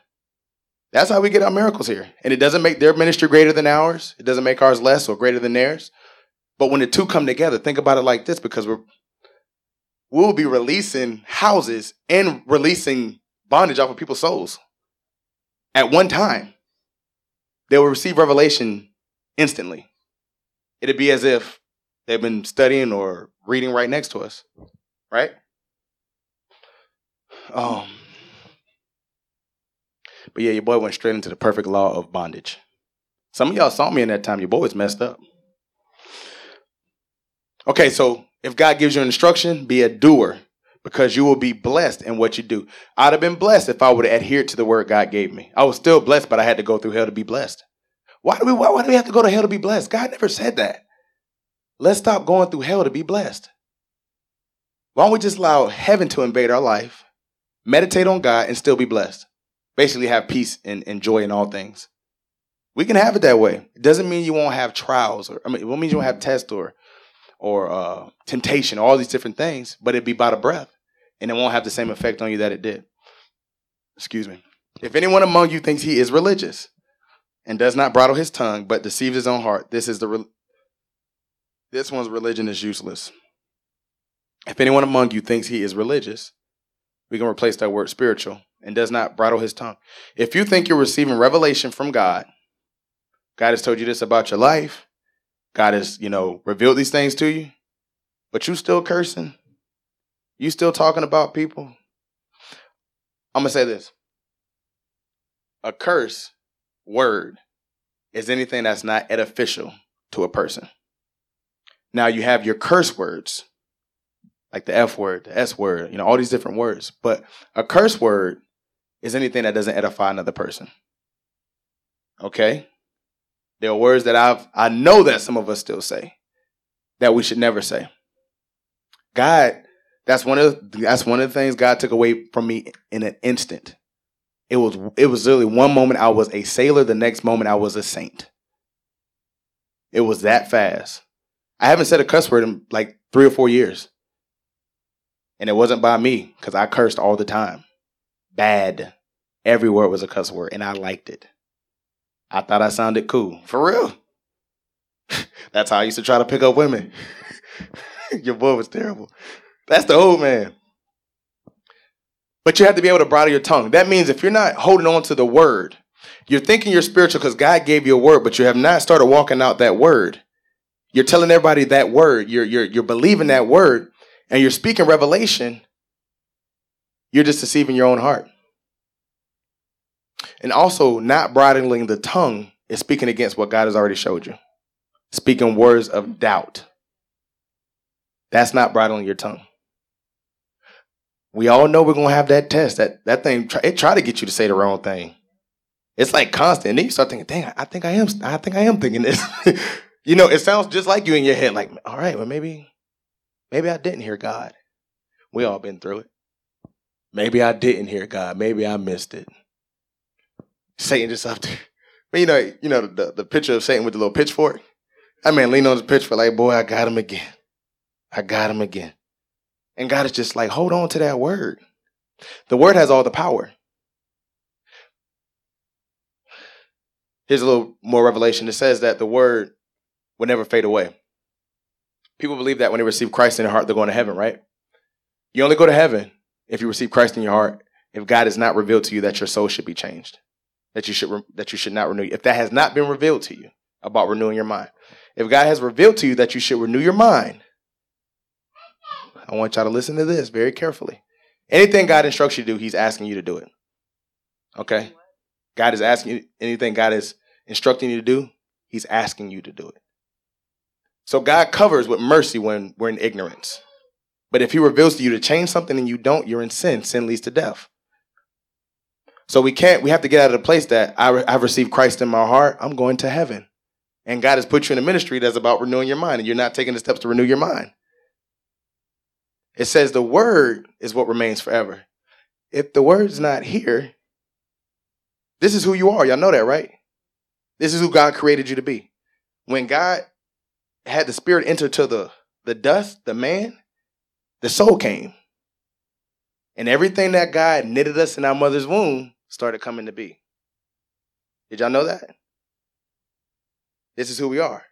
That's how we get our miracles here. And it doesn't make their ministry greater than ours. It doesn't make ours less or greater than theirs. But when the two come together, think about it like this because we're we'll be releasing houses and releasing bondage off of people's souls at one time. They will receive revelation instantly. It'd be as if they've been studying or reading right next to us, right? Um, but yeah, your boy went straight into the perfect law of bondage. Some of y'all saw me in that time. Your boy was messed up. Okay, so if God gives you an instruction, be a doer because you will be blessed in what you do. I'd have been blessed if I would have adhered to the word God gave me. I was still blessed, but I had to go through hell to be blessed. Why do we why, why do we have to go to hell to be blessed? God never said that. Let's stop going through hell to be blessed. Why don't we just allow heaven to invade our life, meditate on God, and still be blessed? Basically, have peace and, and joy in all things. We can have it that way. It doesn't mean you won't have trials, or I mean, it won't mean you won't have tests or or uh, temptation, all these different things, but it'd be by the breath, and it won't have the same effect on you that it did. Excuse me. If anyone among you thinks he is religious and does not bridle his tongue, but deceives his own heart, this is the re- this one's religion is useless. If anyone among you thinks he is religious, we can replace that word spiritual and does not bridle his tongue. If you think you're receiving revelation from God, God has told you this about your life, God has, you know, revealed these things to you, but you still cursing, you still talking about people. I'm gonna say this: a curse word is anything that's not edificial to a person. Now you have your curse words, like the F word, the S word, you know, all these different words. But a curse word is anything that doesn't edify another person. Okay? There are words that I've I know that some of us still say that we should never say. God, that's one of that's one of the things God took away from me in an instant. It was it was literally one moment I was a sailor, the next moment I was a saint. It was that fast. I haven't said a cuss word in like three or four years. And it wasn't by me, because I cursed all the time. Bad. Every word was a cuss word, and I liked it. I thought I sounded cool. For real. <laughs> That's how I used to try to pick up women. <laughs> Your boy was terrible. That's the old man. But you have to be able to bridle your tongue. That means if you're not holding on to the word, you're thinking you're spiritual because God gave you a word, but you have not started walking out that word. You're telling everybody that word. You're you're you're believing that word, and you're speaking revelation. You're just deceiving your own heart. And also, not bridling the tongue is speaking against what God has already showed you. Speaking words of doubt. That's not bridling your tongue. We all know we're gonna have that test. That that thing it try to get you to say the wrong thing. It's like constant. And then you start thinking, dang, I think I am I think I am thinking this. <laughs> You know, it sounds just like you in your head, like, all right, well, maybe, maybe I didn't hear God. We all been through it. Maybe I didn't hear God. Maybe I missed it. Satan just up there. But you know, you know the, the picture of Satan with the little pitchfork. I mean, lean on his pitchfork like, boy, I got him again. I got him again. And God is just like, hold on to that word. The word has all the power. Here's a little more revelation. It says that the word will never fade away. People believe that when they receive Christ in their heart, they're going to heaven, right? You only go to heaven if you receive Christ in your heart. If God has not revealed to you that your soul should be changed, that you should re- that you should not renew. If that has not been revealed to you about renewing your mind, if God has revealed to you that you should renew your mind, I want y'all to listen to this very carefully. Anything God instructs you to do, He's asking you to do it. Okay, God is asking you anything God is instructing you to do. He's asking you to do it. So God covers with mercy when we're in ignorance. But if he reveals to you to change something and you don't, you're in sin. Sin leads to death. So we can't, we have to get out of the place that I, have received Christ in my heart. I'm going to heaven. And God has put you in a ministry that's about renewing your mind and you're not taking the steps to renew your mind. It says the word is what remains forever. If the word's not here, this is who you are. Y'all know that, right? This is who God created you to be. When God had the spirit enter to the, the dust, the man, the soul came. And everything that God knitted us in our mother's womb started coming to be. Did y'all know that? This is who we are.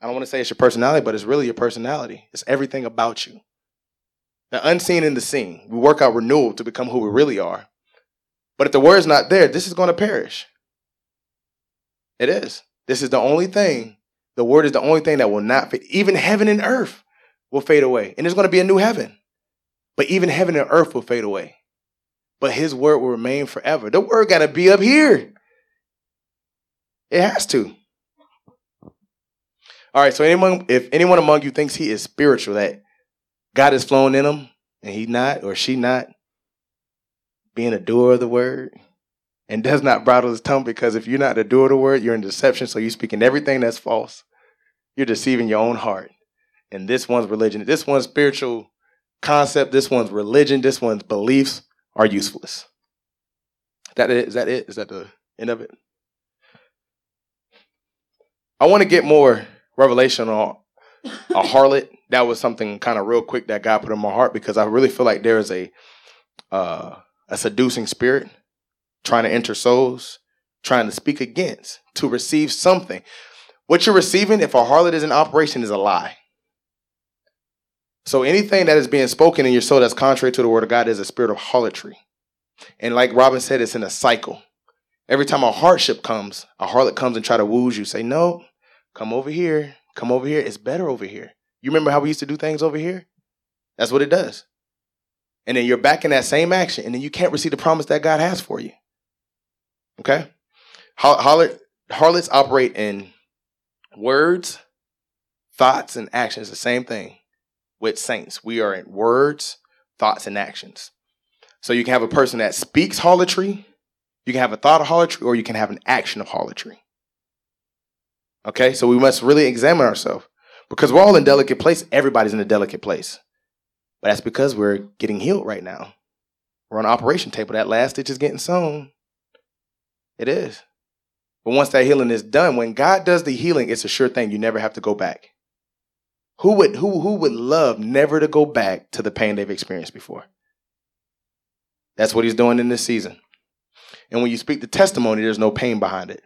I don't want to say it's your personality, but it's really your personality. It's everything about you. The unseen and the seen. We work out renewal to become who we really are. But if the word's not there, this is going to perish. It is. This is the only thing the word is the only thing that will not fade. Even heaven and earth will fade away. And there's going to be a new heaven. But even heaven and earth will fade away. But his word will remain forever. The word got to be up here. It has to. All right, so anyone, if anyone among you thinks he is spiritual, that God is flowing in him, and he not or she not being a doer of the word, and does not bridle his tongue because if you're not a doer of the word, you're in deception. So you're speaking everything that's false. You're deceiving your own heart. And this one's religion, this one's spiritual concept, this one's religion, this one's beliefs are useless. That it? Is that it? Is that the end of it? I want to get more revelation on a <laughs> harlot. That was something kind of real quick that God put in my heart because I really feel like there is a uh, a seducing spirit trying to enter souls, trying to speak against, to receive something. What you're receiving, if a harlot is in operation, is a lie. So anything that is being spoken in your soul that's contrary to the word of God is a spirit of harlotry. And like Robin said, it's in a cycle. Every time a hardship comes, a harlot comes and try to woo you. Say, no, come over here. Come over here. It's better over here. You remember how we used to do things over here? That's what it does. And then you're back in that same action, and then you can't receive the promise that God has for you. Okay? Harlot, harlots operate in words, thoughts, and actions. The same thing with saints. We are in words, thoughts, and actions. So you can have a person that speaks harlotry, you can have a thought of harlotry, or you can have an action of harlotry. Okay, so we must really examine ourselves because we're all in delicate place. Everybody's in a delicate place, but that's because we're getting healed right now. We're on operation table. That last stitch is getting sewn. It is. But once that healing is done, when God does the healing, it's a sure thing. You never have to go back. Who would who who would love never to go back to the pain they've experienced before? That's what he's doing in this season. And when you speak the testimony, there's no pain behind it.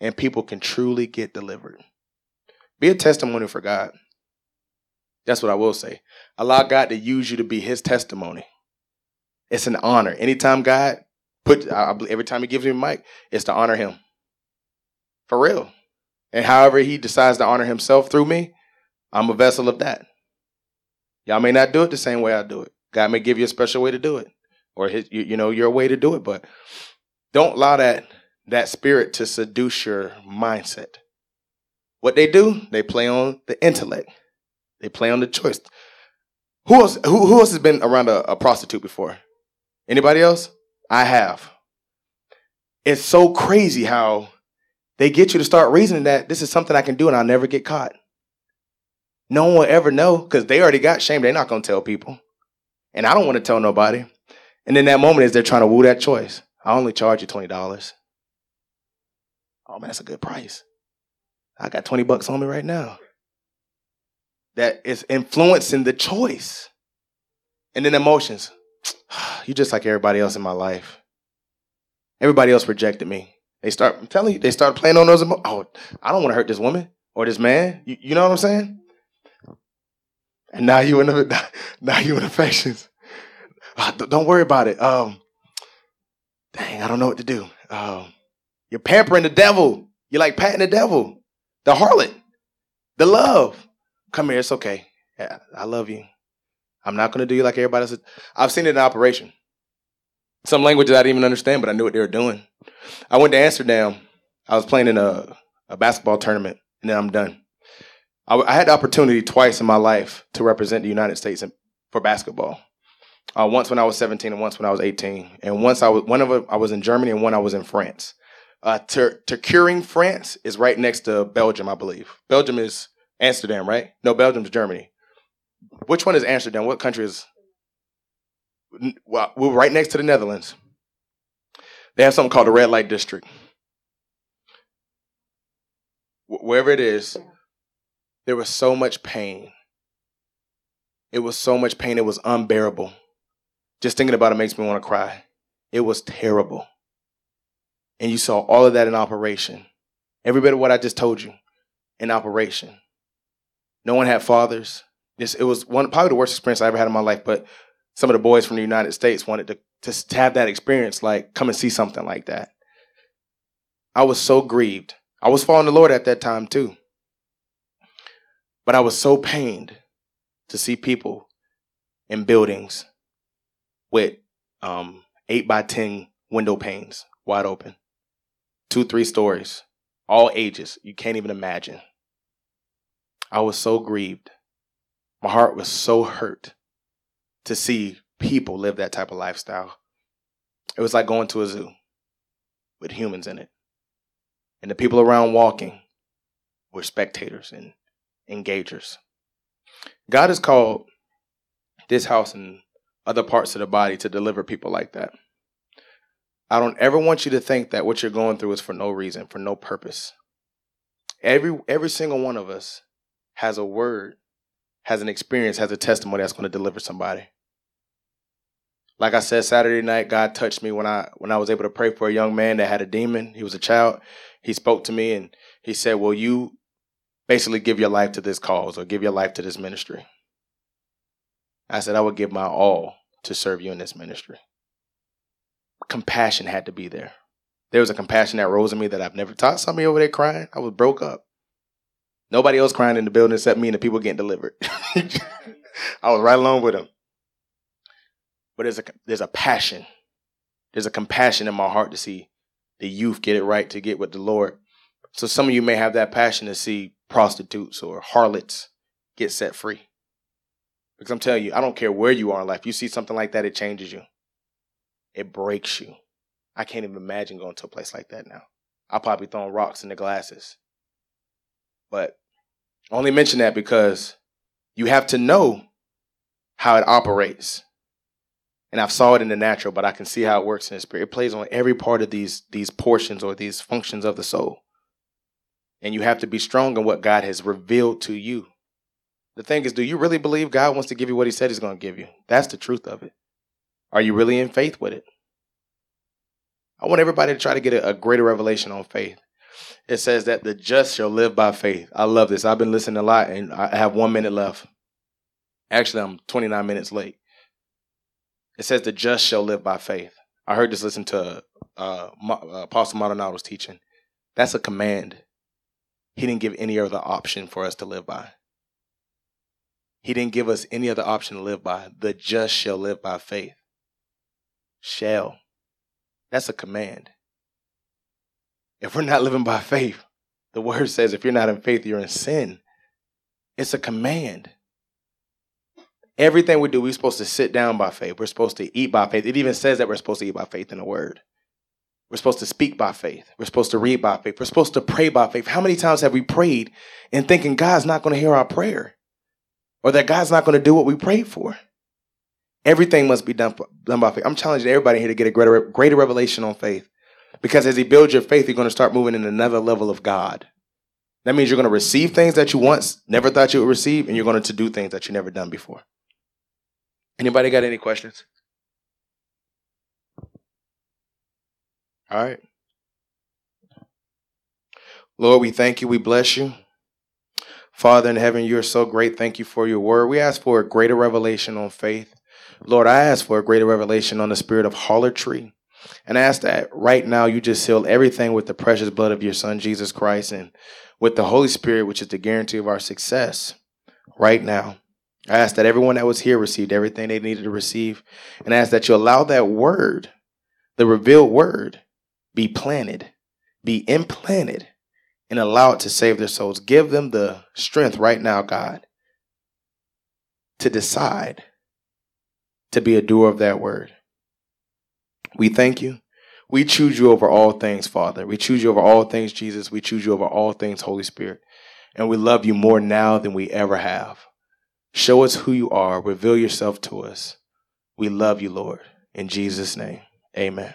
And people can truly get delivered. Be a testimony for God. That's what I will say. Allow God to use you to be his testimony. It's an honor. Anytime God put every time he gives me a mic, it's to honor him. For real. And however he decides to honor himself through me, I'm a vessel of that. Y'all may not do it the same way I do it. God may give you a special way to do it, or his, you, you know your way to do it. But don't allow that that spirit to seduce your mindset. What they do, they play on the intellect. They play on the choice. Who else? Who, who else has been around a, a prostitute before? Anybody else? I have. It's so crazy how they get you to start reasoning that this is something I can do and I'll never get caught. No one will ever know because they already got shame. They're not going to tell people. And I don't want to tell nobody. And then that moment is they're trying to woo that choice. I only charge you $20. Oh man, that's a good price. I got 20 bucks on me right now. That is influencing the choice. And then emotions. <sighs> You're just like everybody else in my life. Everybody else rejected me. They start, I'm telling you, they start playing on those emotions. Oh, I don't want to hurt this woman or this man. You, you know what I'm saying? And now you in the <laughs> now you in affections. Uh, don't worry about it. Um, dang, I don't know what to do. Um, you're pampering the devil. You're like patting the devil, the harlot, the love. Come here, it's okay. I love you. I'm not gonna do you like everybody else. I've seen it in operation. Some languages I didn't even understand, but I knew what they were doing. I went to Amsterdam. I was playing in a, a basketball tournament, and then I'm done. I, had the opportunity twice in my life to represent the United States for basketball. Uh, once when I was 17 and once when I was 18. And once I was one of them, I was in Germany and one I was in France. Uh, Tervuren, France is right next to Belgium, I believe. Belgium is Amsterdam, right? No, Belgium's Germany. Which one is Amsterdam? What country is? Well, we're right next to the Netherlands. They have something called the red light district. Wherever it is, there was so much pain. It was so much pain, it was unbearable. Just thinking about it makes me want to cry. It was terrible. And you saw all of that in operation. Every bit of what I just told you in operation. No one had fathers. This, it was one probably the worst experience I ever had in my life, but some of the boys from the United States wanted to, to have that experience, like come and see something like that. I was so grieved. I was following the Lord at that time too. But I was so pained to see people in buildings with um, eight by 10 window panes wide open, two, three stories, all ages. You can't even imagine. I was so grieved. My heart was so hurt to see people live that type of lifestyle. It was like going to a zoo with humans in it. And the people around walking were spectators and engagers. God has called this house and other parts of the body to deliver people like that. I don't ever want you to think that what you're going through is for no reason, for no purpose. Every every single one of us has a word, has an experience, has a testimony that's going to deliver somebody. Like I said Saturday night, God touched me when I when I was able to pray for a young man that had a demon. He was a child. He spoke to me and he said, "Will you basically give your life to this cause or give your life to this ministry. I said, I would give my all to serve you in this ministry. Compassion had to be there. There was a compassion that rose in me that I've never taught somebody over there crying. I was broke up. Nobody else crying in the building except me and the people getting delivered. <laughs> I was right along with them. But there's a there's a passion, there's a compassion in my heart to see the youth get it right to get with the Lord. So some of you may have that passion to see prostitutes or harlots get set free. Because I'm telling you, I don't care where you are in life. You see something like that, it changes you. It breaks you. I can't even imagine going to a place like that now. I'll probably throwing rocks in the glasses. But I only mention that because you have to know how it operates. And I've saw it in the natural, but I can see how it works in the spirit. It plays on every part of these these portions or these functions of the soul. And you have to be strong in what God has revealed to you. The thing is, do you really believe God wants to give you what he said he's going to give you? That's the truth of it. Are you really in faith with it? I want everybody to try to get a, a greater revelation on faith it says that the just shall live by faith. I love this. I've been listening a lot and I have one minute left. Actually, I'm 29 minutes late. It says the just shall live by faith. I heard this listen to uh, uh, Apostle Maldonado's teaching. That's a command. He didn't give any other option for us to live by. He didn't give us any other option to live by. The just shall live by faith. Shall. That's a command. If we're not living by faith, the word says if you're not in faith, you're in sin. It's a command. Everything we do, we're supposed to sit down by faith. We're supposed to eat by faith. It even says that we're supposed to eat by faith in the word. We're supposed to speak by faith. We're supposed to read by faith. We're supposed to pray by faith. How many times have we prayed and thinking God's not going to hear our prayer or that God's not going to do what we prayed for? Everything must be done, done by faith. I'm challenging everybody here to get a greater, greater revelation on faith. Because as He builds your faith, you're going to start moving in another level of God. That means you're going to receive things that you once never thought you would receive, and you're going to do things that you never done before. Anybody got any questions? All right. Lord, we thank you. We bless you. Father in heaven, you are so great. Thank you for your word. We ask for a greater revelation on faith. Lord, I ask for a greater revelation on the spirit of harlotry. And I ask that right now you just seal everything with the precious blood of your Son, Jesus Christ, and with the Holy Spirit, which is the guarantee of our success right now. I ask that everyone that was here received everything they needed to receive. And I ask that you allow that word, the revealed word, be planted, be implanted, and allow it to save their souls. Give them the strength right now, God, to decide to be a doer of that word. We thank you. We choose you over all things, Father. We choose you over all things, Jesus. We choose you over all things, Holy Spirit. And we love you more now than we ever have. Show us who you are. Reveal yourself to us. We love you, Lord. In Jesus' name, amen.